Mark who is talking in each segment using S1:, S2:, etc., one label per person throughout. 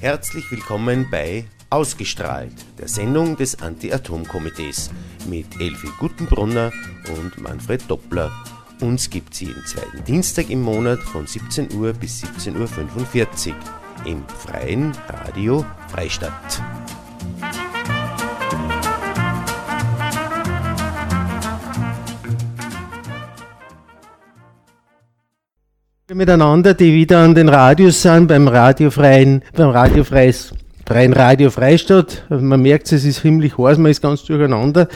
S1: Herzlich willkommen bei Ausgestrahlt, der Sendung des Anti-Atom-Komitees mit Elfi Guttenbrunner und Manfred Doppler. Uns gibt es jeden zweiten Dienstag im Monat von 17 Uhr bis 17.45 Uhr im freien Radio Freistadt.
S2: Miteinander, die wieder an den Radios sind, beim radiofreien, beim radiofreies, freien Radio Freistadt. Man merkt es, ist himmlich heiß, man ist ganz durcheinander.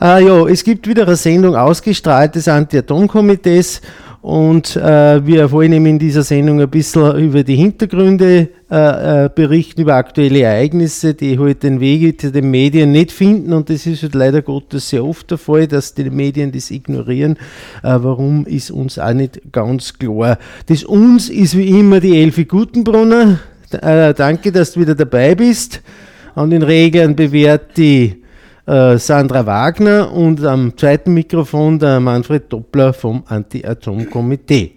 S2: Äh, ja, es gibt wieder eine Sendung ausgestrahlt des Anti-Atom-Komitees und äh, wir wollen eben in dieser Sendung ein bisschen über die Hintergründe äh, äh, berichten, über aktuelle Ereignisse, die halt den Weg zu den Medien nicht finden. Und das ist halt leider Gottes sehr oft der Fall, dass die Medien das ignorieren. Äh, warum ist uns auch nicht ganz klar. Das uns ist wie immer die Elfi Gutenbrunner. Äh, danke, dass du wieder dabei bist. An den Regeln bewährt die äh, Sandra Wagner und am zweiten Mikrofon der Manfred Doppler vom Anti-Atom-Komitee.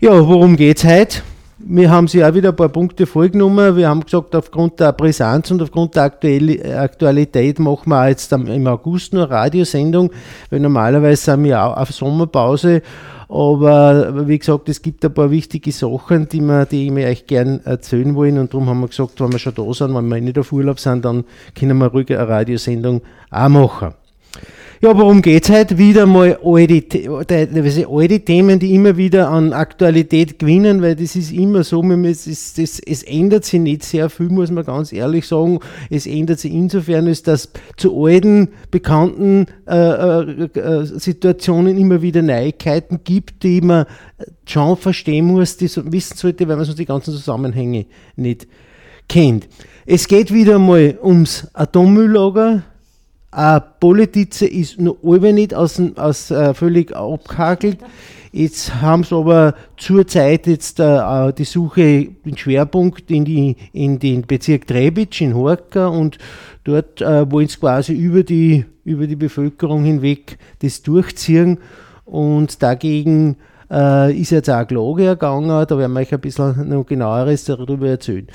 S2: Ja, worum geht es heute? Wir haben sie auch wieder ein paar Punkte vorgenommen. Wir haben gesagt, aufgrund der Brisanz und aufgrund der Aktualität machen wir jetzt im August nur eine Radiosendung, weil normalerweise sind wir auch auf Sommerpause. Aber wie gesagt, es gibt ein paar wichtige Sachen, die wir, die wir euch gerne erzählen wollen. Und darum haben wir gesagt, wenn wir schon da sind, wenn wir nicht auf Urlaub sind, dann können wir ruhig eine Radiosendung auch machen. Ja, worum geht es heute? Wieder mal alte, alte Themen, die immer wieder an Aktualität gewinnen, weil das ist immer so, es, ist, das, es ändert sich nicht sehr viel, muss man ganz ehrlich sagen. Es ändert sich insofern, dass es zu alten, bekannten äh, äh, äh, Situationen immer wieder Neuigkeiten gibt, die man schon verstehen muss, die so wissen sollte, weil man sonst die ganzen Zusammenhänge nicht kennt. Es geht wieder mal ums Atommülllager äh, Politize ist noch alle nicht aus, aus äh, völlig abgehakelt. Jetzt haben sie aber zurzeit jetzt äh, die Suche, den Schwerpunkt in, die, in den Bezirk Trebitsch in Horka und dort äh, wollen sie quasi über die, über die Bevölkerung hinweg das durchziehen und dagegen äh, ist jetzt auch eine Klage ergangen, da werden wir euch ein bisschen noch genaueres darüber erzählen.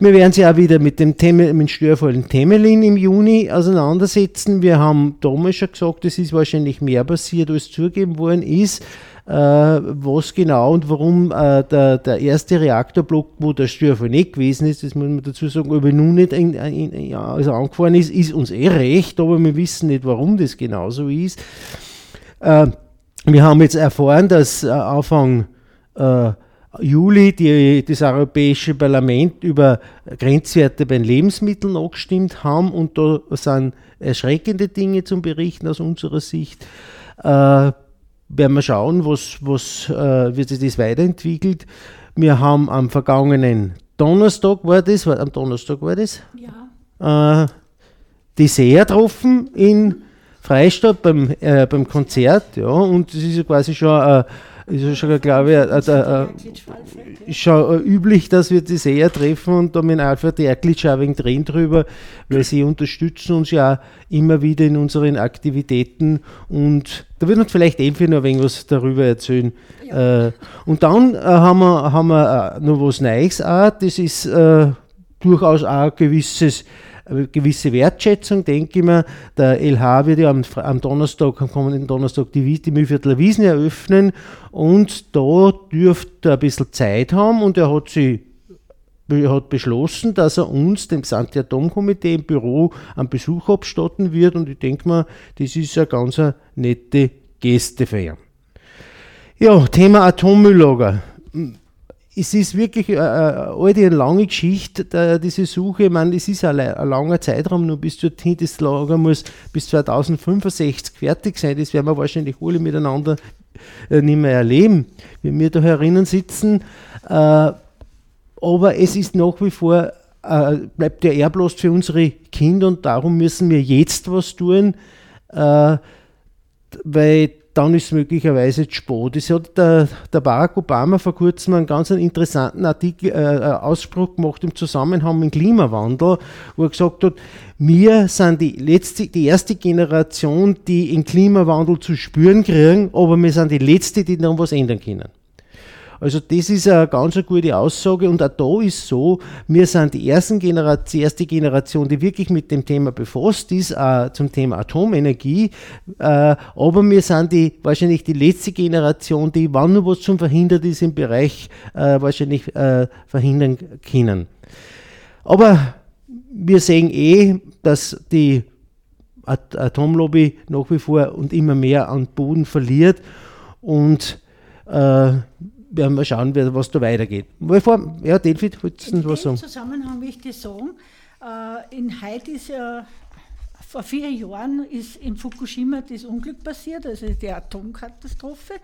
S2: Wir werden sie auch wieder mit dem Thema, mit Störfallen Temelin im Juni auseinandersetzen. Wir haben damals schon gesagt, es ist wahrscheinlich mehr passiert, als zugeben worden ist. Äh, was genau und warum äh, der, der erste Reaktorblock, wo der Störfall nicht gewesen ist, das muss man dazu sagen, aber nun nicht in, in, in, also angefahren ist, ist uns eh recht, aber wir wissen nicht, warum das genauso ist. Äh, wir haben jetzt erfahren, dass äh, Anfang äh, Juli die, das Europäische Parlament über Grenzwerte bei Lebensmitteln abgestimmt haben und da sind erschreckende Dinge zum Berichten aus unserer Sicht. Äh, werden wir schauen, was, was äh, wie sich das weiterentwickelt. Wir haben am vergangenen Donnerstag war das, war, am Donnerstag war das? Ja. Äh, die Seher getroffen in Freistadt beim, äh, beim Konzert, ja, und das ist ja quasi schon, äh, ist ja schon, glaube ich, äh, äh, ist schon üblich, dass wir die Seher treffen und da mit Alfred Erklitsch auch wegen drehen drüber, weil sie unterstützen uns ja immer wieder in unseren Aktivitäten und da wird uns vielleicht Elfi noch ein wenig was darüber erzählen. Ja. Äh, und dann äh, haben wir, haben wir noch was Neues auch, das ist durchaus auch ein gewisses gewisse Wertschätzung, denke ich mir. Der LH wird ja am, am Donnerstag, am kommenden Donnerstag die, die Mühlviertler Wiesen eröffnen und da dürfte er ein bisschen Zeit haben und er hat sie hat beschlossen, dass er uns, dem Santi-Atom-Komitee im Büro, einen Besuch abstatten wird und ich denke mir, das ist eine ganz nette Geste für ihn. Ja, Thema Atommülllager es ist wirklich eine, eine, eine lange Geschichte, diese Suche. Ich meine, es ist ein, langer Zeitraum, nur bis dorthin, das Lager muss bis 2065 fertig sein. Das werden wir wahrscheinlich alle miteinander äh, nicht mehr erleben, wenn wir da herinnen sitzen. Äh, aber es ist nach wie vor, äh, bleibt der Erblast für unsere Kinder und darum müssen wir jetzt was tun, weil dann ist es möglicherweise zu spät. Das hat der, der, Barack Obama vor kurzem einen ganz interessanten Artikel, äh, äh, Ausspruch gemacht im Zusammenhang mit dem Klimawandel, wo er gesagt hat, wir sind die, letzte, die erste Generation, die den Klimawandel zu spüren kriegen, aber wir sind die letzte, die dann was ändern können. Also das ist eine ganz eine gute Aussage und auch da ist so, wir sind die, ersten Generation, die erste Generation, die wirklich mit dem Thema befasst ist, äh, zum Thema Atomenergie, äh, aber wir sind die, wahrscheinlich die letzte Generation, die, wann nur was zum Verhindert ist, im Bereich äh, wahrscheinlich äh, verhindern können. Aber wir sehen eh, dass die Atomlobby nach wie vor und immer mehr an Boden verliert und äh, werden wir schauen, was da weitergeht. Bevor,
S3: ja, David, wolltest du was sagen? In dem Zusammenhang möchte ich sagen, äh, in Haiti ist ja vor vier Jahren ist in Fukushima das Unglück passiert, also die Atomkatastrophe.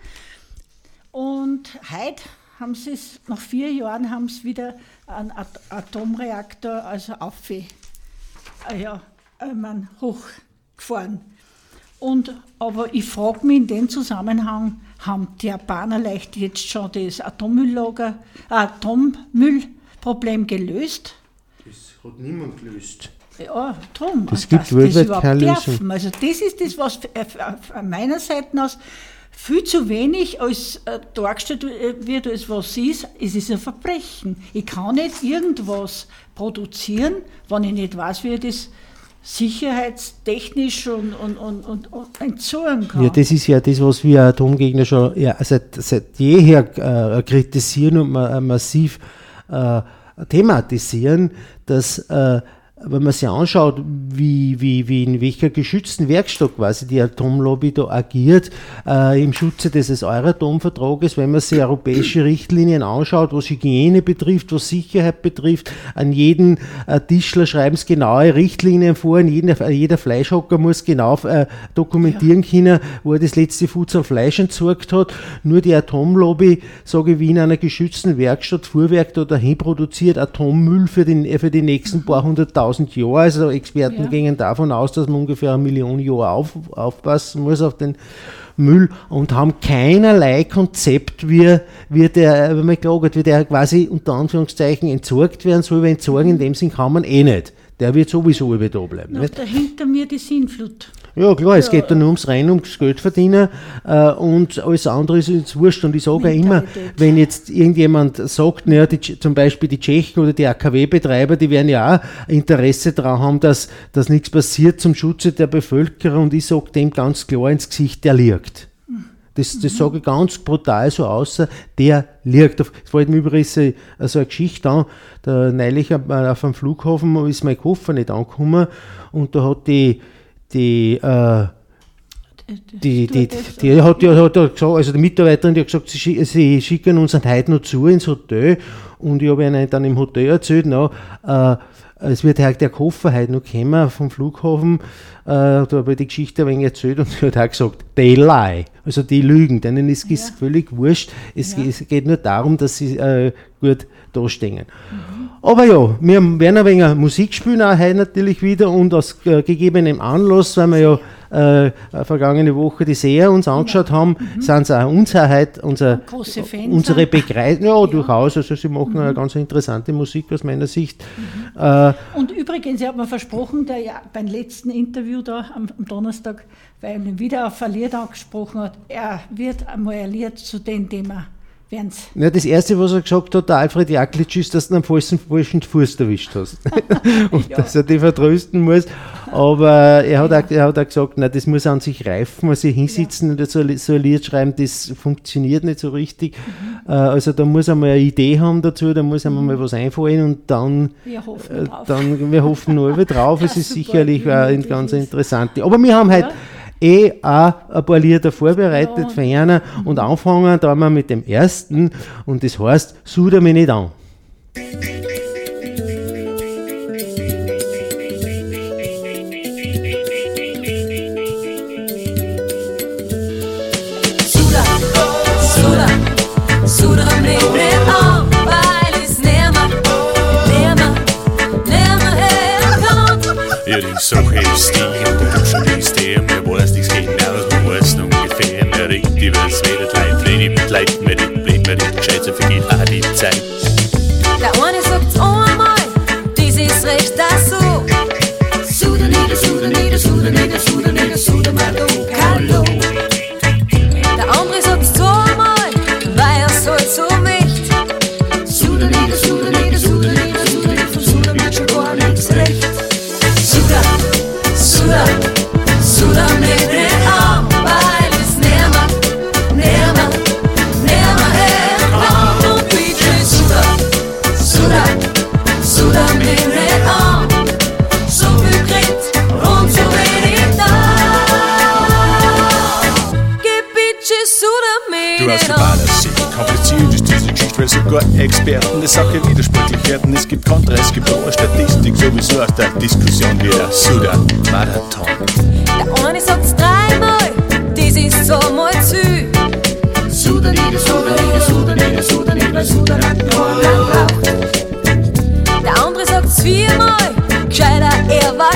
S3: Und heute haben sie es, nach vier Jahren haben sie wieder einen Atomreaktor, also auf, äh, ja, äh, man, hochgefahren. Und, aber ich frage mich in dem Zusammenhang, haben die Japaner leicht jetzt schon das Atommülllager, Atommüllproblem gelöst?
S2: Das hat niemand gelöst.
S3: Ja, drum.
S2: Das gibt das, weltweit keine Lösung.
S3: Also das ist das, was von meiner Seite aus viel zu wenig als äh, dargestellt wird, als was ist. Es ist ein Verbrechen. Ich kann nicht irgendwas produzieren, wenn ich nicht weiß, wie ich das sicherheitstechnisch und, und, und, und, entzogen kann.
S2: Ja, das ist ja das, was wir Atomgegner schon ja, seit, seit jeher äh, kritisieren und ma, massiv äh, thematisieren, dass äh, wenn man sich anschaut, wie, wie, wie in welcher geschützten Werkstock quasi die Atomlobby da agiert, äh, im Schutze dieses Euratom-Vertrages, wenn man sich europäische Richtlinien anschaut, was Hygiene betrifft, was Sicherheit betrifft, an jeden äh, Tischler schreiben es genaue Richtlinien vor, an jeden, äh, jeder Fleischhocker muss genau äh, dokumentieren können, wo er das letzte Futter Fleisch entsorgt hat. Nur die Atomlobby, sage ich, wie in einer geschützten Werkstatt, Fuhrwerk da dahin produziert Atommüll für, den, für die nächsten paar hunderttausend 1000 Jahre. Also Experten ja. gehen davon aus, dass man ungefähr eine Million Jahre auf, aufpassen muss auf den Müll und haben keinerlei Konzept, wie, wie der, wenn man gelagert, wie der quasi unter Anführungszeichen entsorgt werden soll, weil entsorgen in dem Sinn kann man eh nicht. Der wird sowieso über da bleiben.
S3: Noch dahinter mir die Sinnflut.
S2: Ja, klar, es geht da nur ums Rein, ums Geld verdienen äh, und alles andere ist jetzt wurscht. Und ich sage ja immer, wenn jetzt irgendjemand sagt, naja, die, zum Beispiel die Tschechen oder die AKW-Betreiber, die werden ja auch Interesse daran haben, dass, dass nichts passiert zum Schutze der Bevölkerung. Und ich sage dem ganz klar ins Gesicht, der liegt. Das, das mhm. sage ich ganz brutal so außer, der liegt. Es fällt mir übrigens so eine Geschichte an, da neulich auf einem Flughafen ist mein Koffer nicht angekommen und da hat die die, äh, die, die, die, hat, die hat gesagt, also die Mitarbeiterin, die hat gesagt, sie, sie schicken uns heute noch zu ins Hotel und ich habe ihnen dann im Hotel erzählt, na, äh, es wird halt der Koffer heute noch kommen vom Flughafen, äh, da habe ich die Geschichte ein wenig erzählt und sie hat auch gesagt, they lie, also die lügen, denen ist es ja. völlig wurscht, es, ja. es, geht nur darum, dass sie äh, gut dastehen. Mhm. Aber ja, wir werden ein wenig Musik spielen auch heute natürlich wieder und aus äh, gegebenem Anlass, weil wir ja äh, vergangene Woche die Seher uns angeschaut ja. haben, mhm. sind sie auch uns heute, unser, unsere Begleitung, ja, ja, durchaus, also sie machen mhm. eine ganz interessante Musik aus meiner Sicht.
S3: Mhm. Äh, und übrigens, ich habe mir versprochen, der ja beim letzten Interview da am, am Donnerstag, weil er wieder auf ein Lied angesprochen hat, er wird einmal ein Lied zu dem Thema
S2: werden's. Ja, das Erste, was er gesagt hat, der Alfred Jaklitsch, ist, dass du einen falschen, falschen Fuß erwischt hast. und ja. dass er dich vertrösten muss. Aber er hat, auch, er hat auch gesagt, nein, das muss an sich reifen, also hinsitzen ja. und so, so ein Lied schreiben, das funktioniert nicht so richtig. Mhm. Äh, also da muss er mal eine Idee haben dazu, da muss mhm. mal was einfallen und dann, wir hoffen, äh, dann, wir hoffen nur drauf. es ist sicherlich eine ganz interessante. Aber wir haben heute eh auch ein paar Lieder vorbereitet ja. für einen und anfangen da mal mit dem ersten und das heißt, suder mich nicht an.
S4: so hastig ungefähr, mir regt die Welt wieder leid, wenn ich mitleid, mir den Blick, mir den Scheiße vergeht auch die Zeit.
S5: Der eine sagt's
S4: sogar Experten der Sache widersprüchlich werden. Es gibt Kontra, es gibt hohe Statistik, sowieso aus der Diskussion wieder. Sudan, Marathon.
S6: Der eine sagt's dreimal, das ist zweimal zu.
S4: Sudanide, Sudanide, Sudanide, Sudanide, Sudanide.
S6: Der andere sagt's viermal, gescheiter, er war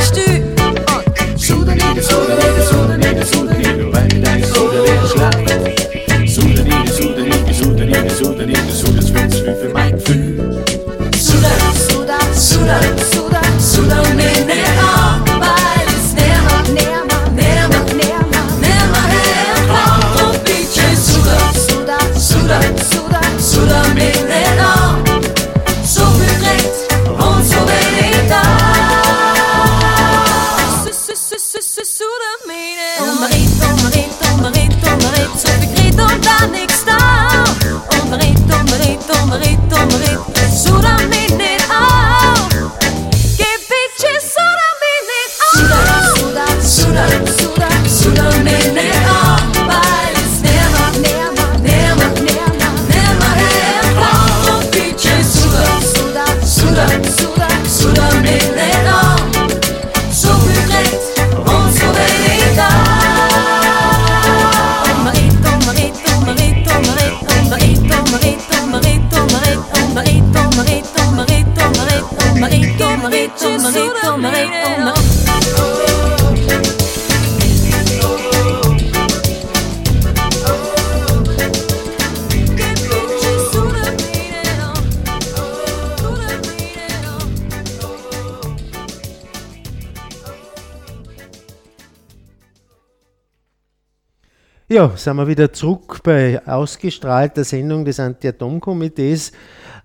S2: Sind wir wieder zurück bei ausgestrahlter Sendung des Anti-Atom-Komitees.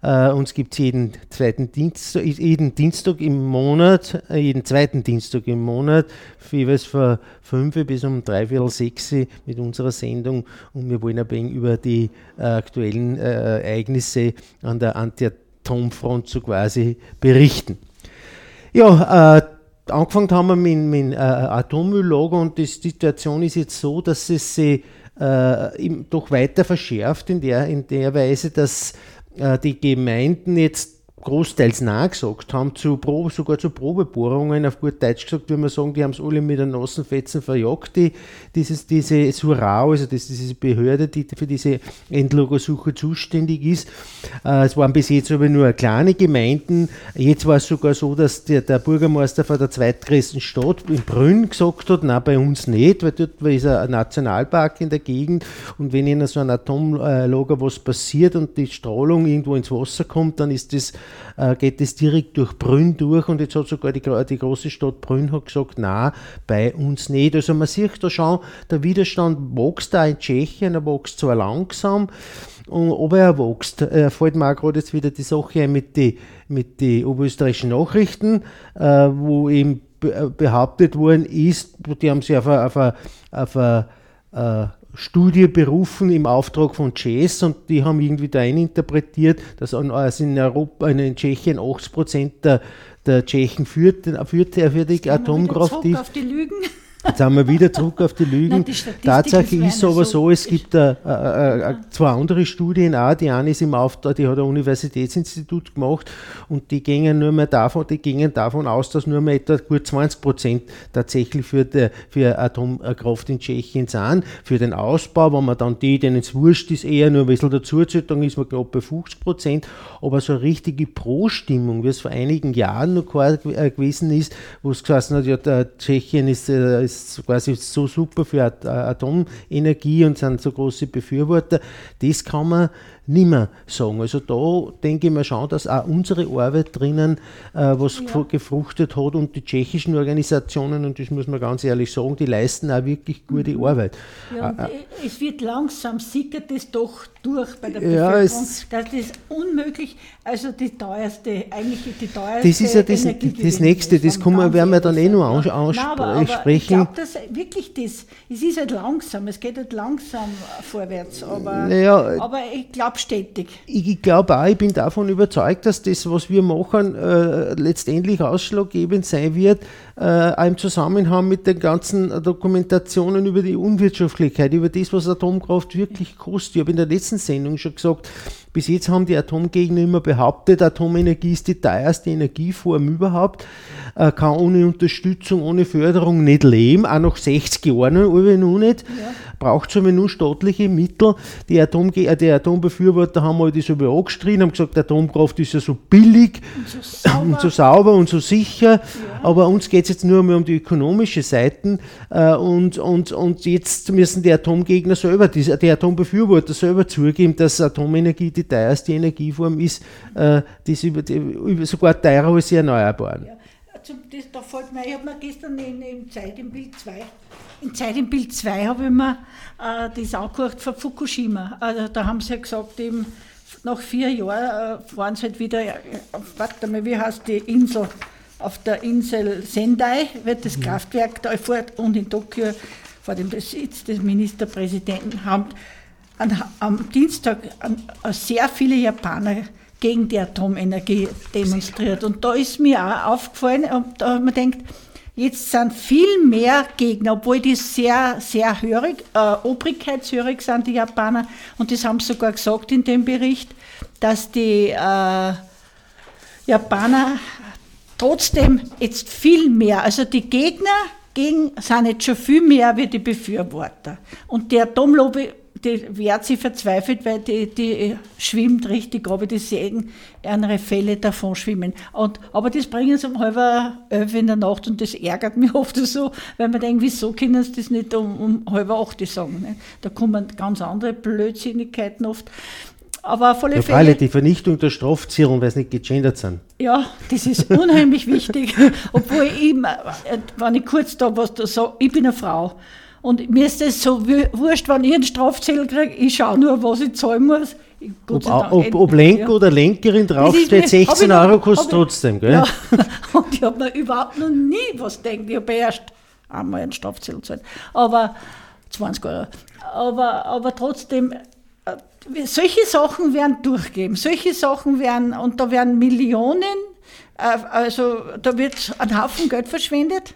S2: Äh, uns gibt es jeden zweiten Dienstag, jeden Dienstag im Monat, äh, jeden zweiten Dienstag im Monat, jeweils von 5 bis um dreiviertel sechs mit unserer Sendung und wir wollen ein wenig über die äh, aktuellen äh, Ereignisse an der Anti-Atom-Front so quasi berichten. Ja, äh, angefangen haben wir mit, mit äh, Atommülllager und die Situation ist jetzt so, dass es sich äh, doch weiter verschärft in der, in der Weise, dass äh, die Gemeinden jetzt großteils nachgesagt haben, zu Probe, sogar zu Probebohrungen, auf gut Deutsch gesagt, würde man sagen, die haben es alle mit einem nassen Fetzen verjagt, die, dieses, diese Surau, also das, diese Behörde, die für diese Endlagersuche zuständig ist. Äh, es waren bis jetzt aber nur kleine Gemeinden. Jetzt war es sogar so, dass der, der Bürgermeister von der zweitgrößten Stadt in Brünn gesagt hat, nein, bei uns nicht, weil dort ist ein Nationalpark in der Gegend und wenn in so einem Atomlager was passiert und die Strahlung irgendwo ins Wasser kommt, dann ist das, äh, geht das direkt durch Brünn durch und jetzt hat sogar die, die große Stadt Brünn hat gesagt, nein, bei uns nicht. Also man sieht da schon, der Widerstand wächst da in Tschechien, er wächst zwar langsam, aber er wächst. Äh, fällt mir auch gerade jetzt wieder die Sache ein mit den mit die oberösterreichischen Nachrichten, äh, wo eben be äh, behauptet worden ist, die haben sich auf eine, auf eine, auf eine Studie berufen im Auftrag von Chess und die haben irgendwie da eininterpretiert, dass an, also in Europa, in Tschechien 80 Prozent der, der Tschechen führt, führt, für die Atomkraft
S3: auf die Lügen.
S2: Jetzt sind wir wieder zurück auf die Lügen.
S3: Nein, die
S2: Tatsache
S3: ist
S2: aber
S3: so-
S2: es gibt äh, äh, äh, zwei andere Studien auch. Die eine ist im Auftrag, die hat ein Universitätsinstitut gemacht und die gingen nur mehr davon, die gingen davon aus, dass nur mehr etwa gut 20 Prozent tatsächlich für, der, für Atomkraft in Tschechien sind. Für den Ausbau, wenn man dann die, denen es wurscht ist, eher nur ein bisschen dazu zählt, dann ist man knapp bei 50 Prozent. Aber so eine richtige Pro-Stimmung, wie es vor einigen Jahren noch äh, gewesen ist, wo es gesagt hat, ja, Tschechien ist, ist quasi so super für At Atomenergie und sind so große Befürworter, das kann man nicht mehr sagen. Also da denke ich mir schon, dass auch unsere Arbeit drinnen äh, was gef- gefruchtet hat und die tschechischen Organisationen, und das muss man ganz ehrlich sagen, die leisten auch wirklich gute Arbeit.
S3: Ja, äh, es wird langsam sickert es doch durch bei der
S2: Ja,
S3: Bevölkerung, dass das unmöglich, also die teuerste, eigentlich die teuerste
S2: Das ist ja das, das Nächste, das kann man, werden wir dann eh noch
S3: sagen.
S2: ans-
S3: aber ich
S2: ansprechen.
S3: glaube, dass wirklich das, es ist halt langsam, es geht halt langsam vorwärts, aber,
S2: Naja,
S3: aber ich glaube stetig.
S2: Ich, glaube auch, ich bin davon überzeugt, dass das, was wir machen, äh, letztendlich ausschlaggebend sein wird, äh, auch im Zusammenhang mit den ganzen Dokumentationen über die Unwirtschaftlichkeit, über das, was Atomkraft wirklich kostet. Ich habe in der letzten Sendung schon gesagt, bis jetzt haben die Atomgegner immer behauptet, Atomenergie ist die teuerste Energieform überhaupt, äh, kann ohne Unterstützung, ohne Förderung nicht leben, auch nach 60 Jahren aber noch nicht, braucht es nur staatliche Mittel. Die, Atomge äh, die Atombefürworter haben halt das über angestritten, haben gesagt, Atomkraft ist ja so billig
S3: So sauber.
S2: und so sauber und so sicher, aber uns geht es jetzt nur einmal um die ökonomische Seiten. Äh, und, und, und jetzt müssen die Atomgegner selber, die, die Atombefürworter selber zugeben, dass Atomenergie die teuerste Energieform ist, äh, ist über, die, über, sogar teurer als die Erneuerbaren.
S3: Ja, zum, das, da fällt mir, ich habe mir gestern in, in Zeit im Bild 2, in Zeit im Bild 2 habe ich mir äh, das angehört von Fukushima. Also da haben sie ja gesagt, eben nach vier Jahren äh, fahren sie halt wieder, äh, auf, warte mal, wie heißt die Insel? Auf der Insel Sendai wird das Kraftwerk da fort und in Tokio vor dem Sitz des Ministerpräsidenten haben an, am Dienstag an, an sehr viele Japaner gegen die Atomenergie demonstriert. Und da ist mir auch aufgefallen, und da man denkt, jetzt sind viel mehr Gegner, obwohl die sehr, sehr hörig, äh, obrigkeitshörig sind, die Japaner. Und das haben sie sogar gesagt in dem Bericht, dass die äh, Japaner trotzdem jetzt viel mehr, also die Gegner gegen, sind jetzt schon viel mehr wie die Befürworter. Und die Atomlobby, die wehrt sich verzweifelt, weil die, die schwimmt richtig, aber die sehen andere Fälle davon schwimmen. Und, aber das bringen sie um halb elf in der Nacht und das ärgert mich oft so, weil man denkt, wieso können sie das nicht um, um halb acht sagen? Ne? Da kommen ganz andere Blödsinnigkeiten oft. Aber auf alle
S2: Ja,
S3: Fälle.
S2: die Vernichtung der Strafzierung, weil sie nicht gegendert sind.
S3: Ja, das ist unheimlich wichtig. Obwohl ich, äh, wenn ich kurz da was da sage, ich bin eine Frau. Und mir ist das so wurscht, wenn ich einen Strafzettel kriege, ich schaue nur, was ich zahlen muss. Gott
S2: Ob, ob, ob Lenker
S3: ja.
S2: oder Lenkerin draufsteht,
S3: mir- hab
S2: 16
S3: ich noch-
S2: Euro kostet trotzdem, gell?
S3: Ja, und ich habe mir überhaupt noch nie was gedacht. Ich habe erst einmal einen Strafzettel gezahlt. Aber 20 Euro. Aber, aber trotzdem, äh, solche Sachen werden durchgehen. Solche Sachen werden, und da werden Millionen, äh, also da wird ein Haufen Geld verschwendet.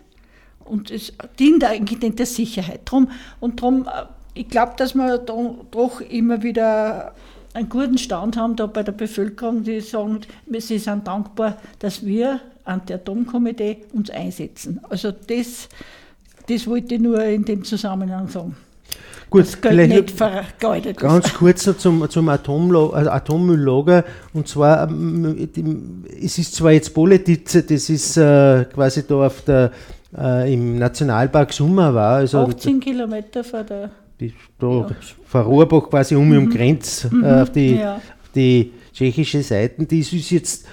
S3: Und es dient eigentlich der Sicherheit. Drum, und darum, ich glaube, dass wir da doch immer wieder einen guten Stand haben da bei der Bevölkerung, die sagen, sie sind dankbar, dass wir Anti-Atom-Komitee uns einsetzen. Also das, das wollte ich nur in dem Zusammenhang sagen.
S2: Gut, vielleicht
S3: nicht vergeudet.
S2: Ganz kurz noch zum, zum also Atommülllager. Und zwar, ähm, es ist zwar jetzt Politize, das ist äh, quasi da auf der, äh, im Nationalpark Summer war, also
S3: 18 Kilometer vor der.
S2: die, da vor Rohrbach quasi um um Grenz äh, auf, die,
S3: ja.
S2: auf die tschechische Seite. Das ist jetzt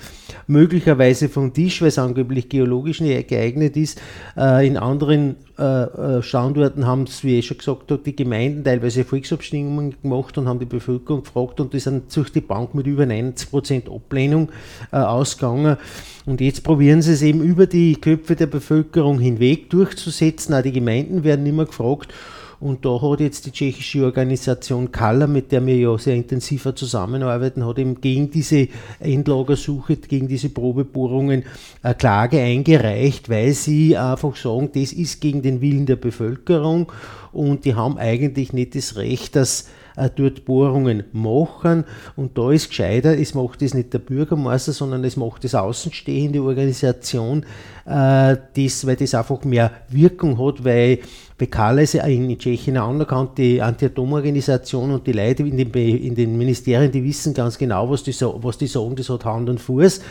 S2: möglicherweise vom Tisch, weil es angeblich geologisch nicht geeignet ist. Äh, in anderen äh, äh, Standorten haben es, wie ich schon gesagt habe, die Gemeinden teilweise Volksabstimmungen gemacht und haben die Bevölkerung gefragt und die sind durch die Bank mit über 90% Ablehnung äh, ausgegangen. Und jetzt probieren sie es eben über die Köpfe der Bevölkerung hinweg durchzusetzen. Auch die Gemeinden werden immer gefragt. Und da hat jetzt die tschechische Organisation Kalla, mit der wir ja sehr intensiver zusammenarbeiten, hat eben gegen diese Endlagersuche, gegen diese Probebohrungen eine Klage eingereicht, weil sie einfach sagen, das ist gegen den Willen der Bevölkerung. Und die haben eigentlich nicht das Recht, dass äh, dort Bohrungen machen. Und da ist gescheiter, es macht das nicht der Bürgermeister, sondern es macht das außenstehende Organisation, äh, das, weil das einfach mehr Wirkung hat, weil Bekala ist in Tschechien eine anerkannte Anti-Atom-Organisation und die Leute in den, in den Ministerien, die wissen ganz genau, was die, was die sagen, das hat Hand und Fuß.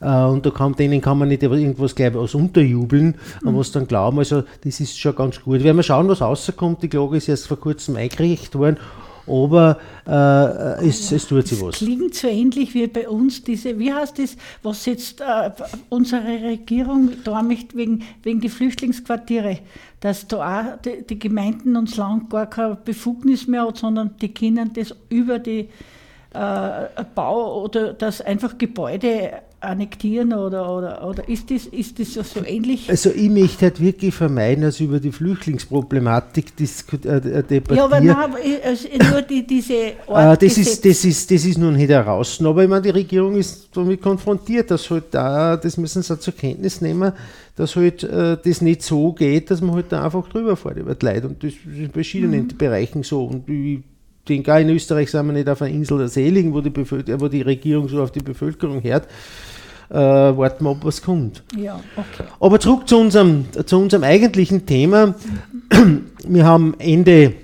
S2: Äh, Und da kann, denen kann man nicht irgendwas gleich was unterjubeln, an was dann glauben. Also das ist schon ganz gut. Werden wir schauen, was rauskommt. Die Klage ist erst vor kurzem eingerichtet worden. Aber äh, es, es tut sich was.
S3: Klingt so ähnlich wie bei uns diese, wie heißt das, was jetzt äh, unsere Regierung da möchte wegen, wegen die Flüchtlingsquartiere, dass da auch die, die Gemeinden uns Land gar keine Befugnis mehr hat, sondern die können das über die äh, Bau oder dass einfach Gebäude annektieren oder, oder, oder ist, das, ist das so ähnlich?
S2: Also ich möchte halt wirklich vermeiden, dass über die Flüchtlingsproblematik diskut, äh, debattieren.
S3: Ja, aber nein, also nur die, diese
S2: äh, das, ist, das, ist, das ist nun nicht heraus. Aber ich meine, die Regierung ist damit konfrontiert, dass halt da, das müssen sie zur Kenntnis nehmen, dass halt äh, das nicht so geht, dass man halt da einfach drüber fährt über die Leute. Und das ist in verschiedenen mhm. Bereichen so. Und ich denke, in Österreich sind wir nicht auf einer Insel der Seligen, wo die, wo die Regierung so auf die Bevölkerung hört. Äh, warten wir ab, was kommt.
S3: Ja, okay.
S2: Aber zurück zu unserem, zu unserem eigentlichen Thema. Wir haben Ende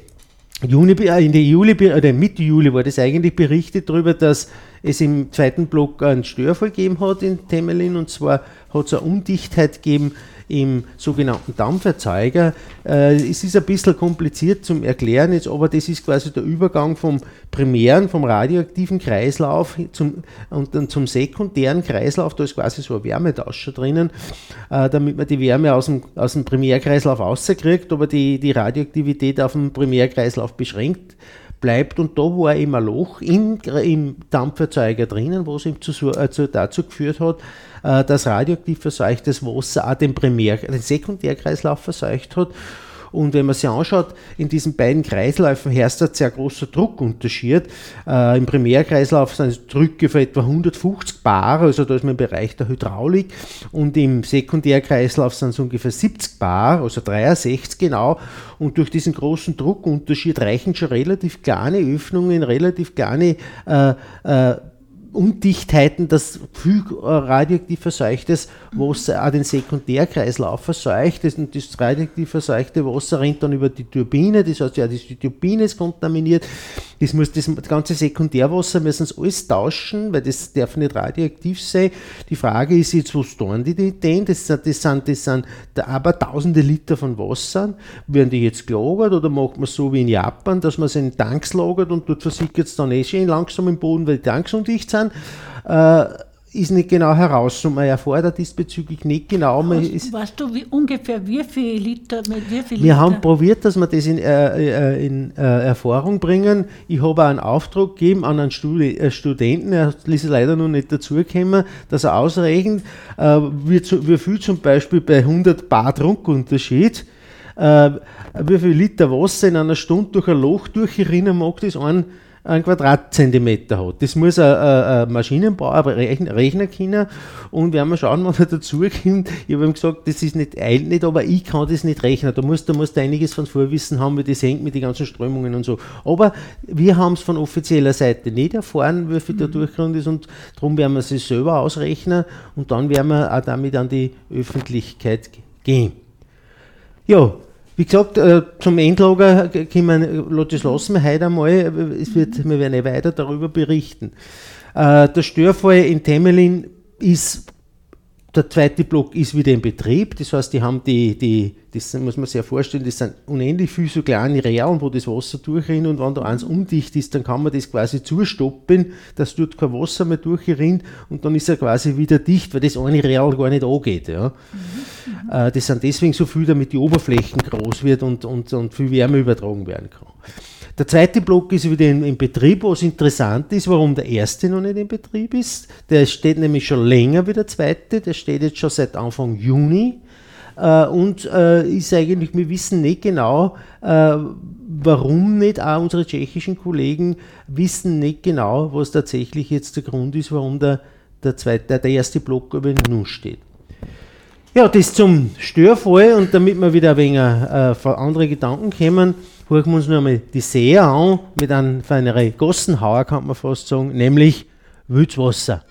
S2: Juni, äh, Ende Juli, oder Mitte Juli war das eigentlich berichtet darüber, dass es im zweiten Block einen Störfall gegeben hat in Temelin und zwar hat es eine Undichtheit gegeben im sogenannten Dampferzeuger. Äh, es ist ein bisschen kompliziert zum Erklären jetzt, aber das ist quasi der Übergang vom primären, vom radioaktiven Kreislauf zum, und dann zum sekundären Kreislauf. Da ist quasi so ein Wärmetauscher drinnen, äh, damit man die Wärme aus dem, aus dem Primärkreislauf rauskriegt, aber die, die Radioaktivität auf dem Primärkreislauf beschränkt bleibt und da war immer ein Loch in, im Dampferzeuger drinnen, was ihm zu, äh, dazu geführt hat, äh, dass radioaktiv verseuchtes Wasser auch den, Primär-, den Sekundärkreislauf verseucht hat. Und wenn man sich anschaut, in diesen beiden Kreisläufen herrscht ein sehr großer Druckunterschied. Äh, Im Primärkreislauf sind Drücke von etwa 150 Bar, also da ist man im Bereich der Hydraulik. Und im Sekundärkreislauf sind es ungefähr 70 Bar, also 63 genau. Und durch diesen großen Druckunterschied reichen schon relativ kleine Öffnungen, relativ kleine äh, äh, Undichtheiten, dass viel äh, radioaktiv verseuchtes Wasser auch den Sekundärkreislauf verseucht und das radioaktiv verseuchte Wasser rennt dann über die Turbine, das heißt ja, die Turbine ist kontaminiert, das muss das, das ganze Sekundärwasser müssen sie alles tauschen, weil das darf nicht radioaktiv sein. Die Frage ist jetzt, wo stehen die denn? Das, das sind, das sind aber tausende Liter von Wasser. Werden die jetzt gelagert oder macht man so wie in Japan, dass man es in Tanks lagert und dort versickert es dann eh schön langsam im Boden, weil die Tanks undicht sind? Sind, äh, ist nicht genau heraus und man erfordert diesbezüglich nicht genau.
S3: Man ist, weißt du wie, ungefähr wie viel Liter? Mit wie viel
S2: wir Liter? haben probiert, dass wir das in, äh, äh, in äh, Erfahrung bringen. Ich habe einen Auftrag gegeben an einen Studi äh, Studenten, er ist leider noch nicht dazugekommen, dass er ausrechnet, äh, wie, zu, wie viel zum Beispiel bei 100 Bar Druckunterschied wie viel Liter Wasser in einer Stunde durch ein Loch durchrinnen mag, das ein einen Quadratzentimeter hat. Das muss ein, ein Maschinenbauer rechnen, rechnen können und werden wir schauen, wann er dazukommt. Ich habe ihm gesagt, das ist nicht, eilt nicht, aber ich kann das nicht rechnen. Da musst, da musst du einiges von Vorwissen haben, wie das hängt mit den ganzen Strömungen und so. Aber wir haben es von offizieller Seite nicht erfahren, wie viel der mhm. Durchgrund ist und darum werden wir es selber ausrechnen und dann werden wir auch damit an die Öffentlichkeit gehen. Ja, wie gesagt, äh, zum Endlager kommen, das lassen wir heute einmal. Es wird, wir werden ja weiter darüber berichten. Äh, der Störfall in Temelin ist der zweite Block ist wieder in Betrieb, das heißt, die haben die, die, das muss man sich ja vorstellen, das sind unendlich viele so kleine Realen, wo das Wasser durchrinnt und wenn da eins undicht ist, dann kann man das quasi zustoppen, dass dort kein Wasser mehr durchrinnt und dann ist er quasi wieder dicht, weil das eine Real gar nicht angeht. Ja. Mhm. Äh, das sind deswegen so viel, damit die Oberflächen groß wird und, und, und viel Wärme übertragen werden kann. Der zweite Block ist wieder in, Betrieb, was interessant ist, warum der erste noch nicht in Betrieb ist. Der steht nämlich schon länger wie der zweite, der steht jetzt schon seit Anfang Juni. Äh, und äh, ist eigentlich, wir wissen nicht genau, äh, warum nicht, auch unsere tschechischen Kollegen wissen nicht genau, was tatsächlich jetzt der Grund ist, warum der, der, zweite, der erste Block über nun steht. Ja, das zum Störfall und damit wir wieder ein wenig äh, andere Gedanken kommen, Gucken wir uns nur einmal die See an, mit einem feineren Gossenhauer, kann man fast sagen, nämlich Wildwasser.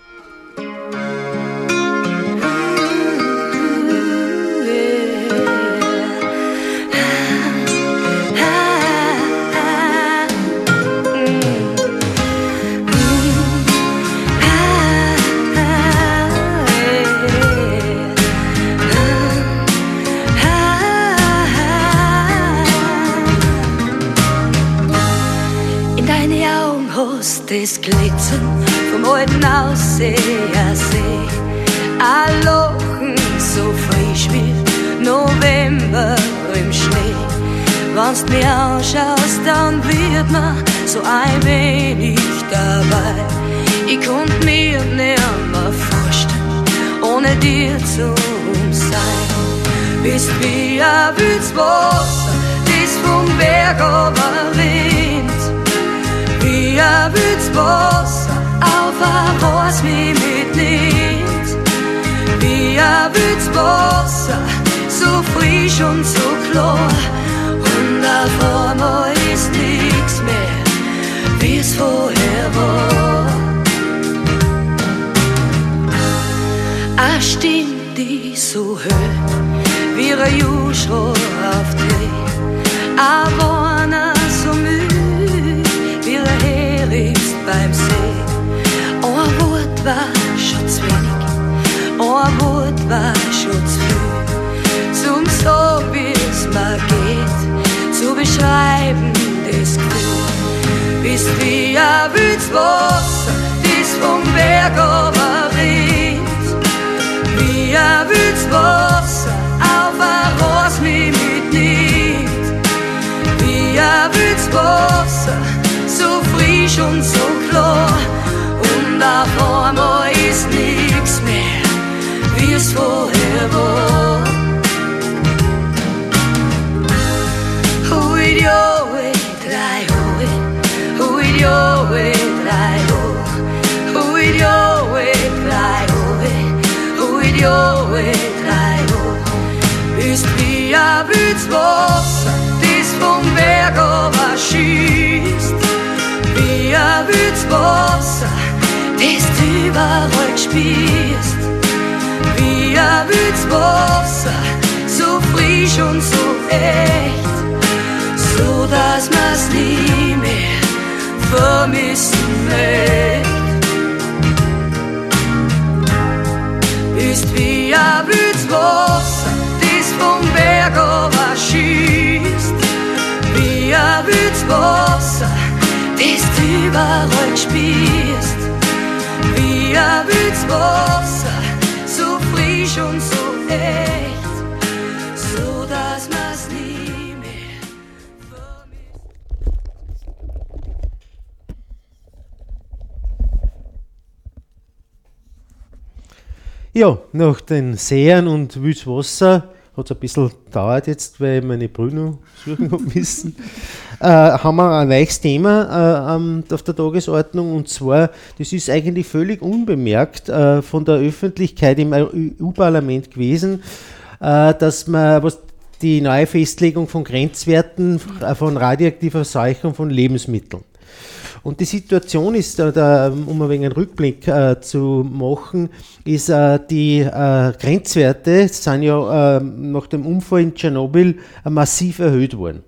S5: Das Glitzern vom alten Ausseher See. Ein Lachen so frisch wie November im Schnee. Wenn's mir anschaust, dann wird mir so ein wenig dabei. Ich konnt mir nimmer vorstellen, ohne dir zu sein. Bist wie ein Wützwasser, das vom Berg rinnt. Wie ein Wützwasser auf ein Haus wie mitnimmt. Wie ein Wützwasser, so frisch und so klar. Und einmal ist nichts mehr, wie es vorher war. Eine Stimme, die so hört, wie ein Juschro auf Dreh. Aber war zu viel. Zum so, wie es mir geht, zu beschreiben das Gefühl. Bist wie ein das vom Berg rinnt. Wie ein auf ein Ross mich mitnimmt. Wie ein so frisch und so klar. Und auf einmal es vorher war. Hui, jo, drei, hui, hui, jo, drei, hui, hui, jo, drei, hui, hui, jo, drei, hui. Ist wie ein Wützwasser, das vom Berg schießt. Wie ein Wützwasser, das du überall spürst. Wützwasser, so frisch und so echt so dass man's nie mehr vermissen möcht. Ist wie ein Wützwasser, das vom Berg schießt. Wie ein Wützwasser, das überall spürst. Wie ein frisch und so dass man's nie mehr
S2: Ja, nach den Seen und Wühlswasser hat es ein bisschen gedauert jetzt, weil meine Bruno suchen habe müssen. äh, haben wir ein neues Thema äh, auf der Tagesordnung und zwar, das ist eigentlich völlig unbemerkt äh, von der Öffentlichkeit im EU-Parlament gewesen, äh, dass man was die neue Festlegung von Grenzwerten äh, von radioaktiver Seuchung von Lebensmitteln. Und die Situation ist, äh, da, um ein wenig einen Rückblick äh, zu machen, ist äh, die Grenzwerte sind ja nach dem Unfall in Tschernobyl massiv erhöht worden.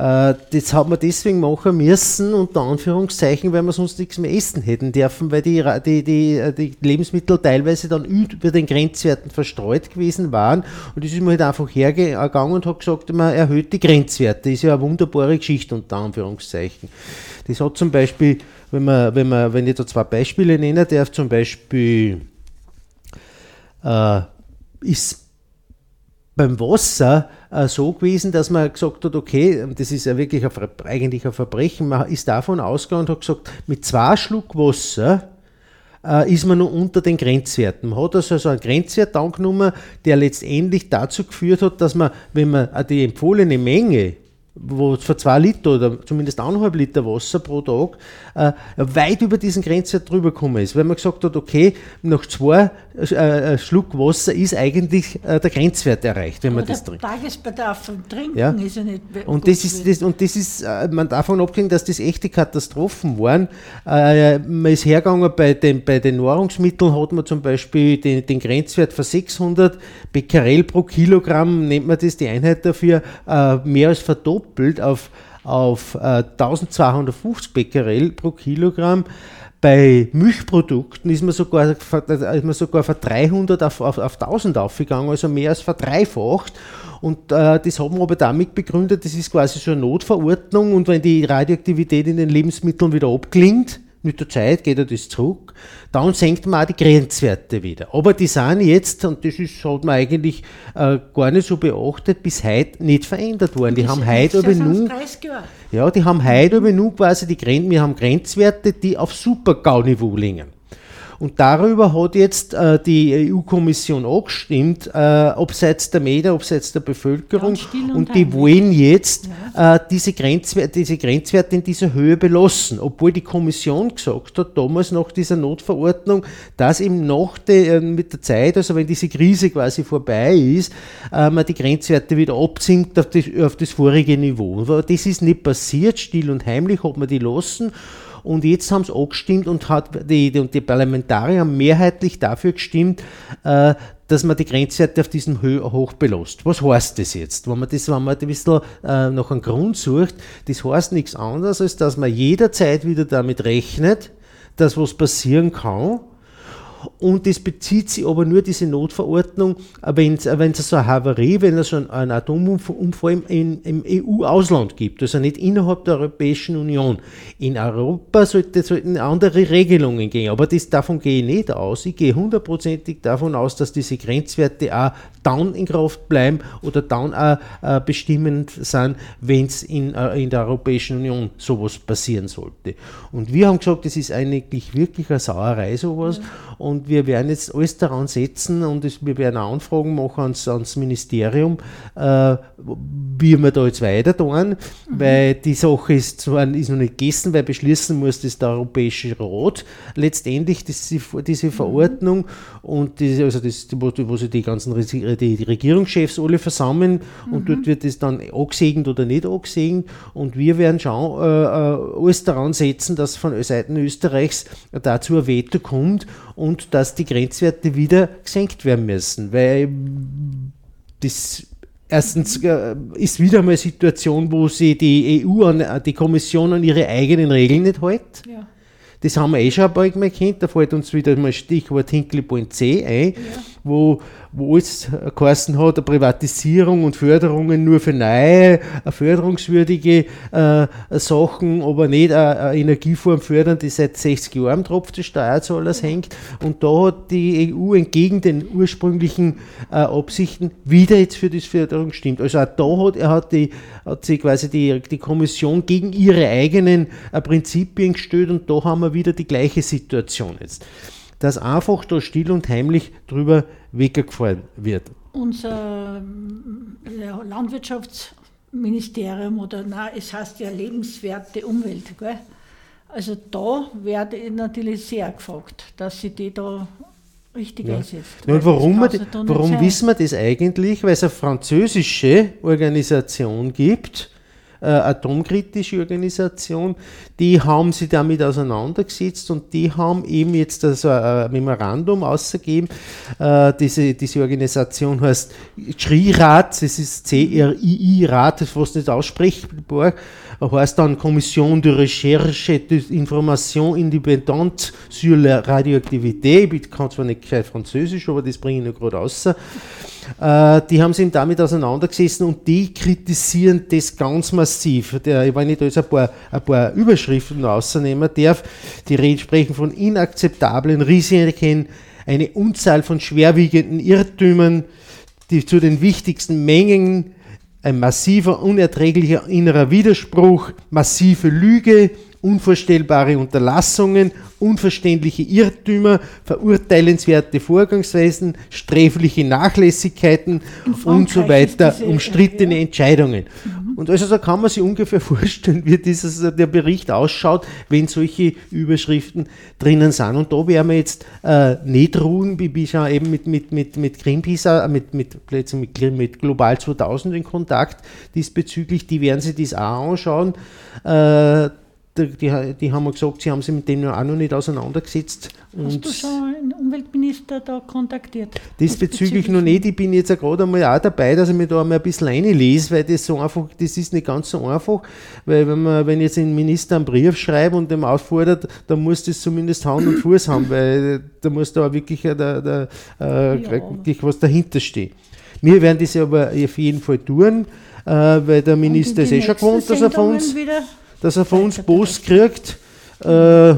S2: Äh, das hat man deswegen machen müssen, unter Anführungszeichen, weil wir sonst nichts mehr essen hätten dürfen, weil die, die, die, äh, die Lebensmittel teilweise dann über den Grenzwerten verstreut gewesen waren. Und das ist man halt einfach hergegangen und hat gesagt, man erhöht die Grenzwerte. ist ja eine wunderbare Geschichte, unter Anführungszeichen. Das hat zum Beispiel, wenn man, wenn man, wenn ich da zwei Beispiele nennen darf, zum Beispiel äh, ist beim Wasser äh, so gewesen, dass man gesagt hat, okay, das ist ja wirklich ein, eigentlich ein Verbrechen, man ist davon ausgegangen und hat gesagt, mit zwei Schluck Wasser äh, ist man noch unter den Grenzwerten. Man hat also so einen Grenzwert angenommen, der letztendlich dazu geführt hat, dass man, wenn man äh, die empfohlene Menge wo für zwei Liter oder zumindest eineinhalb Liter Wasser pro Tag äh, weit über diesen Grenzwert drüber gekommen ist. Weil man gesagt hat, okay, nach zwei äh, Schluck Wasser ist eigentlich äh, der Grenzwert erreicht, wenn man
S3: Aber
S2: das
S3: der
S2: trinkt.
S3: Tagesbedarf vom Trinken
S2: Ja.
S3: ist ja nicht
S2: Und das ist, das, und das ist, äh, man darf davon abgehen, dass das echte Katastrophen waren. Äh, man ist hergegangen, bei den, bei den Nahrungsmitteln hat man zum Beispiel den, den Grenzwert von 600 Becquerel pro Kilogramm, nennt man das, die Einheit dafür, äh, mehr als verdoppelt auf auf äh, 1250 Becquerel pro Kilogramm. Bei Milchprodukten ist man sogar, ist man sogar von 300 auf, auf, auf 1000 aufgegangen, also mehr als verdreifacht. Und äh, das haben wir aber damit begründet, das ist quasi so eine Notverordnung und wenn die Radioaktivität in den Lebensmitteln wieder abklingt, mit der Zeit geht er das zurück, dann senkt man auch die Grenzwerte wieder. Aber die sind jetzt, und das ist, hat man eigentlich äh, gar nicht so beachtet, bis heute nicht verändert worden. Die haben heute aber nur, ja, die haben heute aber nur quasi die Grenzen, wir haben Grenzwerte, die auf Super-GAU-Niveau liegen. Und darüber hat jetzt äh, die EU-Kommission angestimmt, äh, abseits der Medien, abseits der Bevölkerung. und, und die wollen jetzt ja. äh, diese, Grenzwerte, diese Grenzwerte in dieser Höhe belassen. Obwohl die Kommission gesagt hat, damals nach dieser Notverordnung, dass eben nach de, äh, mit der Zeit, also wenn diese Krise quasi vorbei ist, äh, man die Grenzwerte wieder absinkt auf das, auf das vorige Niveau. Aber das ist nicht passiert, still und heimlich hat man die lassen. Und jetzt haben sie angestimmt und, hat die, die, die Parlamentarier mehrheitlich dafür gestimmt, äh, dass man die Grenzwerte auf diesem Höhe hoch belässt. Was heißt das jetzt? Wenn man das, wenn man ein bisschen äh, nach einem Grund sucht, das heißt nichts anderes, als dass man jederzeit wieder damit rechnet, dass was passieren kann und das bezieht sich aber nur diese Notverordnung, wenn es so eine Havarie, wenn es so einen Atomunfall in, im EU-Ausland gibt, also nicht innerhalb der Europäischen Union. In Europa sollte, sollten andere Regelungen gehen, aber das, davon gehe ich nicht aus. Ich gehe hundertprozentig davon aus, dass diese Grenzwerte auch dann in Kraft bleiben oder dann auch äh, bestimmend sind, wenn es in, äh, in der Europäischen Union sowas passieren sollte. Und wir haben gesagt, das ist eigentlich wirklich eine Sauerei sowas ja. Und wir werden jetzt alles daran setzen und es, wir werden Anfragen machen ans, ans Ministerium, äh, wie wir da jetzt weiter tun, mhm. weil die Sache ist zwar ist noch nicht gegessen, weil beschließen muss das der Europäische Rat letztendlich das, diese mhm. Verordnung und diese, also das, wo, sie die ganzen die, die Regierungschefs alle versammeln mhm. und dort wird das dann angesegnet oder nicht angesegnet und wir werden schauen, äh, äh, alles daran setzen, dass von Seiten Österreichs dazu ein Veto kommt und dass die Grenzwerte wieder gesenkt werden müssen, weil das Erstens äh, ist wieder mal eine Situation, wo sie die EU, an, die Kommission an ihre eigenen Regeln nicht hält. Ja. Das haben wir eh schon ein paar Mal kennt. Da fällt uns wieder mal Stichwort Hinkley Point C ein, ja. wo wo es geheißen hat, eine Privatisierung und Förderungen nur für neue, äh, förderungswürdige äh, Sachen, aber nicht eine, eine, Energieform fördern, die seit 60 Jahren am Tropf des Steuerzahlers hängt. Und da hat die EU entgegen den ursprünglichen äh, Absichten wieder jetzt für die Förderung gestimmt. Also auch da hat, hat, die, hat sie quasi die, die Kommission gegen ihre eigenen äh, Prinzipien gestellt und da haben wir wieder die gleiche Situation jetzt dass einfach da still und heimlich drüber weggefahren wird.
S3: Unser äh, Landwirtschaftsministerium oder na, es heißt ja lebenswerte Umwelt, gell? Also da werde ich natürlich sehr gefragt, dass sie die da richtig ja. einsetzt.
S2: Ja, und warum, wir, warum wissen wir das eigentlich? Weil es eine französische Organisation gibt, äh, atomkritische Organisation, die haben sich damit auseinandergesetzt und die haben eben jetzt also ein Memorandum ausgegeben. Äh, diese, diese Organisation heißt CRI-Rat, das ist C-R-I-I-Rat, das ist fast nicht aussprechbar, heißt dann Kommission de Recherche d'Information Indépendante sur la Radioaktivité. Ich kann zwar nicht gescheit Französisch, aber das bringe ich noch gerade raus. Äh, die haben sich damit auseinandergesessen und die kritisieren das ganz massiv. Wenn ich da jetzt ein paar, ein paar Überschriften rausnehmen darf, die sprechen von inakzeptablen Risiken, eine Unzahl von schwerwiegenden Irrtümern, die zu den wichtigsten Mengen ein massiver, unerträglicher innerer Widerspruch, massive Lüge, unvorstellbare Unterlassungen, unverständliche Irrtümer, verurteilenswerte Vorgangsweisen, sträfliche Nachlässigkeiten und so weiter, umstrittene ja. Entscheidungen. Mhm. Und also da kann man sich ungefähr vorstellen, wie dieses, der Bericht ausschaut, wenn solche Überschriften drinnen sind. Und da werden wir jetzt äh, nicht ruhen, wie ich ja eben mit, mit, mit, mit Greenpeace, äh, mit, mit, mit, mit Global 2000 in Kontakt diesbezüglich, die werden sich das auch anschauen. Äh, die, die, haben mir gesagt, sie haben sich mit denen auch noch nicht auseinandergesetzt.
S3: Hast du schon ein Umweltministerium Minister da kontaktiert?
S2: Diesbezüglich noch nicht. Ich bin jetzt gerade einmal auch dabei, dass ich mich da einmal ein bisschen reinlese, weil das so einfach, das ist nicht ganz so einfach, weil wenn man, wenn jetzt ein Minister einen Brief schreibt und dem auffordert, dann muss das zumindest Hand und Fuß haben, weil da muss da auch wirklich, da, da, äh,
S3: Ja.
S2: was dahinter stehen. Wir werden das aber auf jeden Fall tun, äh, weil der Minister ist eh schon gewohnt, dass er von uns
S3: Wieder,
S2: dass er von uns Post kriegt, äh,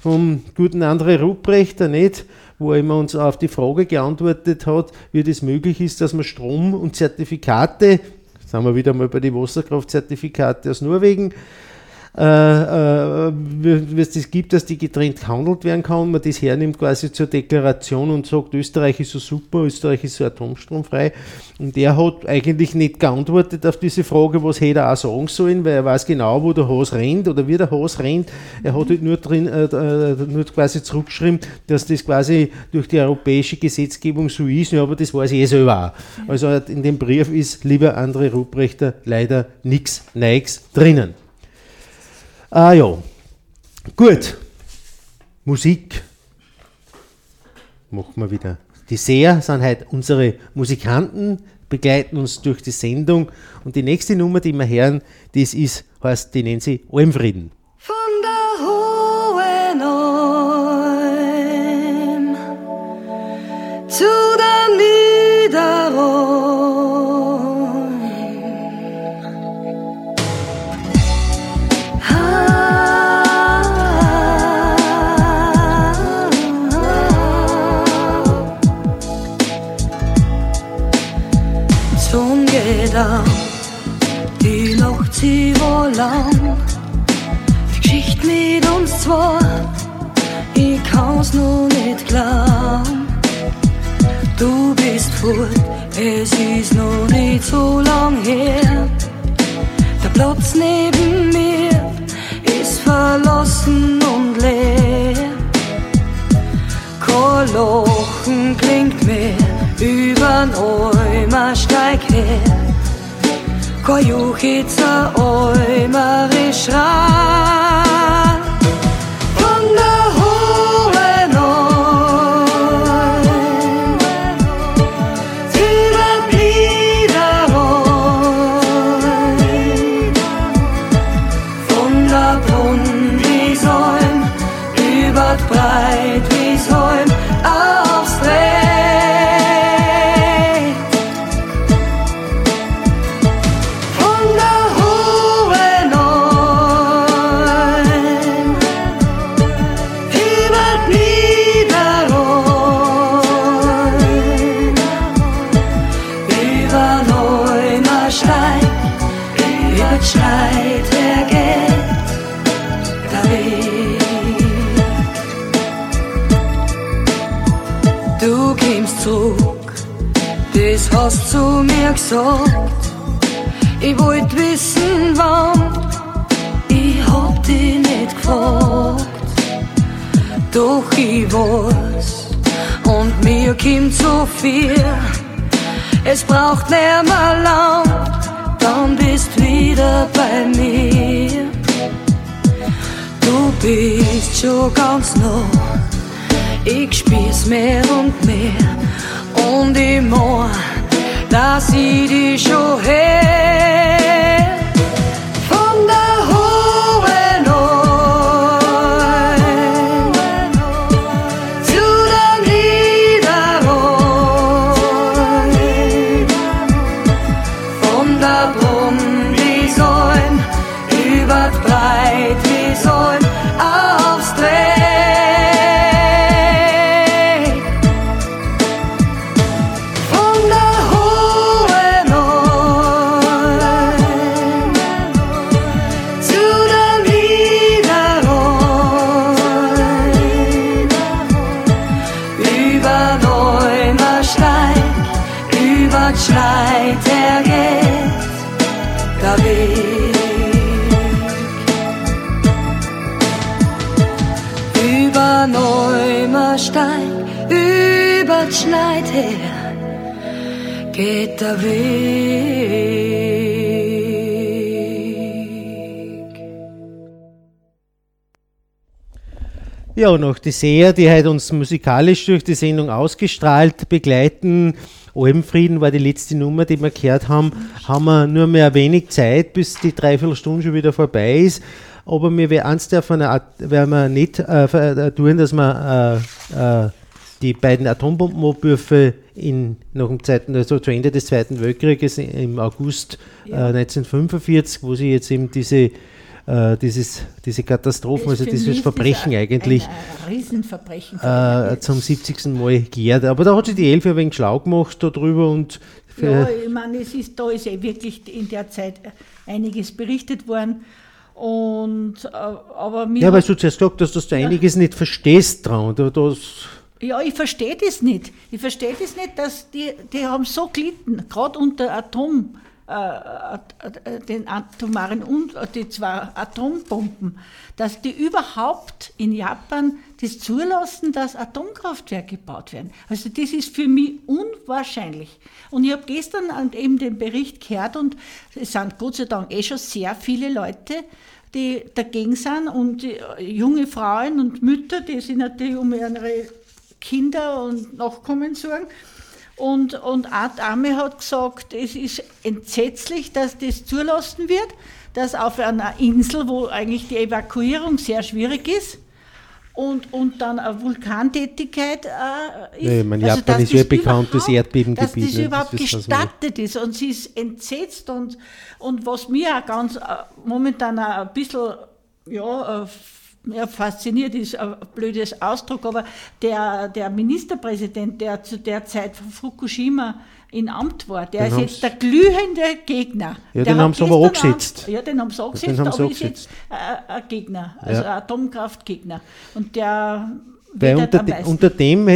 S2: vom guten André Rupprechter nicht, wo er immer uns auf die Frage geantwortet hat, wie das möglich ist, dass man Strom und Zertifikate, sagen wir wieder mal bei den Wasserkraftzertifikate aus Norwegen, äh, äh, es gibt, dass die getrennt gehandelt werden kann, man das hernimmt quasi zur Deklaration und sagt, Österreich ist so super, Österreich ist so atomstromfrei. Und er hat eigentlich nicht geantwortet auf diese Frage, was hätte er auch sagen sollen, weil er weiß genau, wo der Hase rennt oder wie der Hase rennt. Er hat halt nur, drin, äh, äh, nur quasi zurückgeschrieben, dass das quasi durch die europäische Gesetzgebung so ist, ja, aber das weiß ich eh selber auch. Also in dem Brief ist, lieber André Ruprechter, leider nichts Neues drinnen. Ah ja, gut. Musik. Machen wir wieder. Die Seher sind halt unsere Musikanten, begleiten uns durch die Sendung. Und die nächste Nummer, die wir hören, das ist, heißt, die nennen sie Almfrieden.
S5: Von der hohen Alm zu der Niederrhein. Lang. Die Geschichte mit uns zwei, ich kann's noch nicht glauben. Du bist fort, es ist noch nicht so lang her. Der Platz neben mir ist verlassen und leer. Kein Lachen klingt mehr übern Eumersteig her. koyu hitza oy marishra mir gesagt. Ich wollt wissen, wann, ich hab dich nicht gefragt. Doch ich weiß, und mir kommt so viel, es braucht nicht mehr lang, dann bist wieder bei mir. Du bist schon ganz nah, ich spür's mehr und mehr, und ich mein, dass ich dich Neumarsteig, über Schneit her, geht der Weg.
S2: Ja, noch die Seher, die heute uns musikalisch durch die Sendung ausgestrahlt begleiten. Albenfrieden war die letzte Nummer, die wir gehört haben. Haben wir nur mehr wenig Zeit, bis die Dreiviertelstunde schon wieder vorbei ist. Aber wir werden eins davon werden wir nicht äh, tun, dass wir äh, äh, die beiden Atombombenabwürfe in, nach dem Zweiten, also zu Ende des Zweiten Weltkrieges im August ja. 1945, wo sie jetzt eben diese äh, dieses, diese Katastrophen, also dieses Verbrechen eigentlich. Äh, zum 70. Mal gejährt. Aber da hat sich die Elf ein wenig schlau gemacht darüber und.
S3: Ja, ich meine, es ist, da ist ja wirklich in der Zeit einiges berichtet worden. Und, äh, aber
S2: ja, weil du zuerst gesagt hast, dass du ja. einiges nicht verstehst dran. Das
S3: ja, ich verstehe das nicht. Ich verstehe das nicht, dass die, die haben so gelitten, gerade unter Atom den atomaren und äh, die zwei Atombomben, dass die überhaupt in Japan das zulassen, dass Atomkraftwerke gebaut werden. Also das ist für mich unwahrscheinlich. Und ich habe gestern eben den Bericht gehört und es sind Gott sei Dank eh schon sehr viele Leute, die dagegen sind und junge Frauen und Mütter, die sich natürlich um ihre Kinder und Nachkommen sorgen. Und, und Art Ame hat gesagt, es ist entsetzlich, dass das zulassen wird, dass auf einer Insel, wo eigentlich die Evakuierung sehr schwierig ist, und, und dann eine Vulkantätigkeit äh,
S2: ist. Nee, mein also, Japan ist ja bekanntes Erdbebengebiet.
S3: Dass das ne? überhaupt das gestattet ist und sie ist entsetzt und, und was mir auch ganz äh, momentan auch ein bisschen ja, äh, ja, fasziniert ist ein blödes Ausdruck, aber der, der Ministerpräsident, der zu der Zeit von Fukushima in Amt war, der den ist jetzt der glühende Gegner.
S2: Ja, den haben sie aber auch gesetzt.
S3: Ja, den haben sie auch gesetzt, aber ist jetzt ein Gegner, also ja. ein Atomkraftgegner. Und der
S2: weil unter, de, unter, dem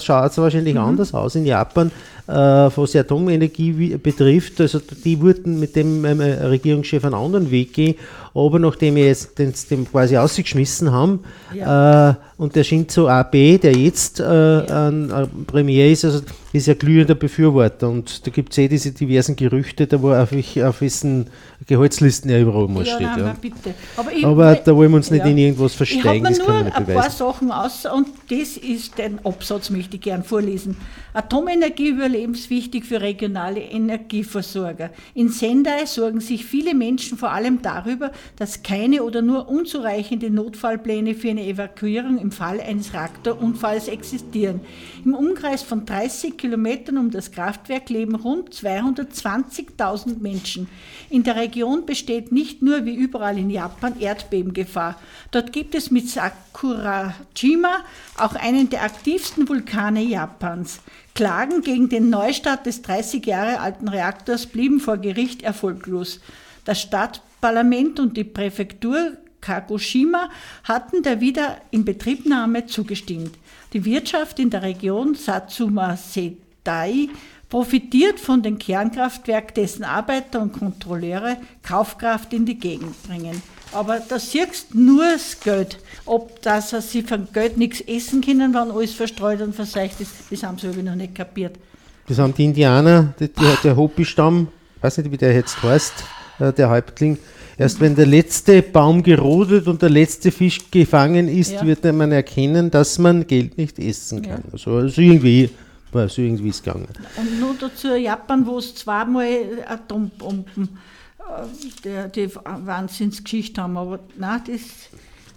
S2: schaut es wahrscheinlich mhm. anders aus in Japan, äh, was die Atomenergie betrifft. Also die wurden mit dem ähm, Regierungschef einen anderen Weg gehen aber nachdem wir jetzt den, den quasi ausgeschmissen haben ja. äh, und der Shinzo Abe, der jetzt äh, ja. ein, ein, Premier ist, also ist ja glühender Befürworter und da gibt es eh diese diversen Gerüchte, da wo auf, ich, auf wessen Gehaltslisten er überall mal ja, steht. Nein, ja. bitte. Aber, ich, Aber, da wollen wir uns nicht in irgendwas versteigen.
S3: Ich habe nur ein paar Sachen aus und das ist den Absatz, möchte ich gern vorlesen. Atomenergie überlebenswichtig für regionale Energieversorger. In Sendai sorgen sich viele Menschen vor allem darüber, dass keine oder nur unzureichende Notfallpläne für eine Evakuierung im Fall eines Reaktorunfalls existieren. Im Umkreis von 30 Kilometern um das Kraftwerk leben rund 220.000 Menschen. In der Region besteht nicht nur wie überall in Japan Erdbebengefahr. Dort gibt es mit Sakurajima auch einen der aktivsten Vulkane Japans. Klagen gegen den Neustart des 30 Jahre alten Reaktors blieben vor Gericht erfolglos. Das Stadtparlament und die Präfektur Kagoshima hatten der Wiederinbetriebnahme zugestimmt. Die Wirtschaft in der Region Satsuma Setai profitiert von dem Kernkraftwerk, dessen Arbeiter und Kontrolleure Kaufkraft in die Gegend bringen. Aber da siehst nur das Geld. Ob dass sie von Geld nichts essen können, wenn alles verstreut und verseucht ist, das haben sie noch nicht kapiert.
S2: Das haben die Indianer, die, die, der Hopi-Stamm, weiß nicht, wie der jetzt heißt, äh, der Häuptling. Erst wenn der letzte Baum gerodet und der letzte Fisch gefangen ist, ja. wird man erkennen, dass man Geld nicht essen kann. Ja. Also, also irgendwie war so irgendwie ist gegangen.
S3: Und nur dazu Japan, wo es zweimal Atombomben, äh, die, die Wahnsinnsgeschichte haben, aber nein, das,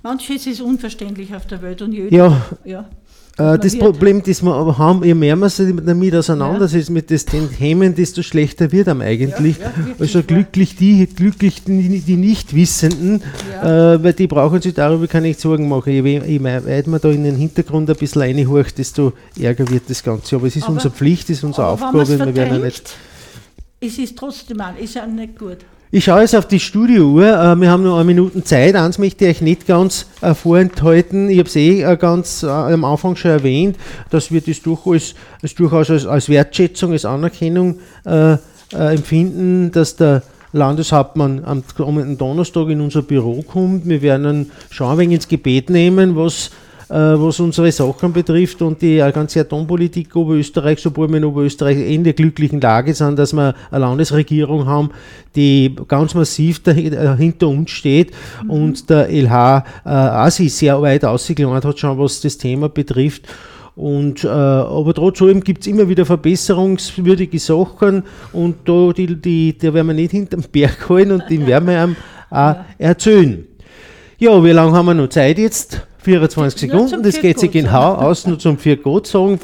S3: manches ist unverständlich auf der Welt und
S2: jeder, ja. ja. Äh, das Problem, das wir aber haben, je mehr man sich damit auseinandersetzt, ja. mit den Themen, desto schlechter wird einem eigentlich. Ja, ja, also glücklich die, glücklich die, die Nichtwissenden, äh, weil die brauchen sich darüber keine Sorgen machen. Je, je weit man da in den Hintergrund ein bisschen reinhorcht, desto ärger wird das Ganze. Aber es ist aber, unsere Pflicht, es ist unsere Aufgabe. Wir werden nicht
S3: es ist trotzdem an, ist ja nicht gut.
S2: Ich schaue jetzt auf die Studiouhr. Äh, wir haben noch eine Minute Zeit. Eins möchte ich euch nicht ganz äh, vorenthalten. Ich habe es eh äh, ganz am Anfang schon erwähnt, dass wir das durchaus, das durchaus als, als, Wertschätzung, als Anerkennung äh, empfinden, dass der Landeshauptmann am kommenden Donnerstag in unser Büro kommt. Wir werden ihn schon ein wenig ins Gebet nehmen, was äh, was unsere Sachen betrifft und die äh, ganze Atompolitik Oberösterreichs, obwohl wir in Oberösterreich in der glücklichen Lage sind, dass wir eine Landesregierung haben, die ganz massiv dahinter, äh, hinter uns steht mhm. und der LH äh, auch sich sehr weit ausgelernt hat, schon was das Thema betrifft. Und, äh, aber trotzdem gibt es immer wieder verbesserungswürdige Sachen und da, die, die, da werden wir nicht hinterm Berg halten und die werden wir ihm auch erzählen. Ja, wie lange haben wir noch Zeit jetzt? 24 Sekunden, das geht sich genau aus, nur zum 4 Gott sagen.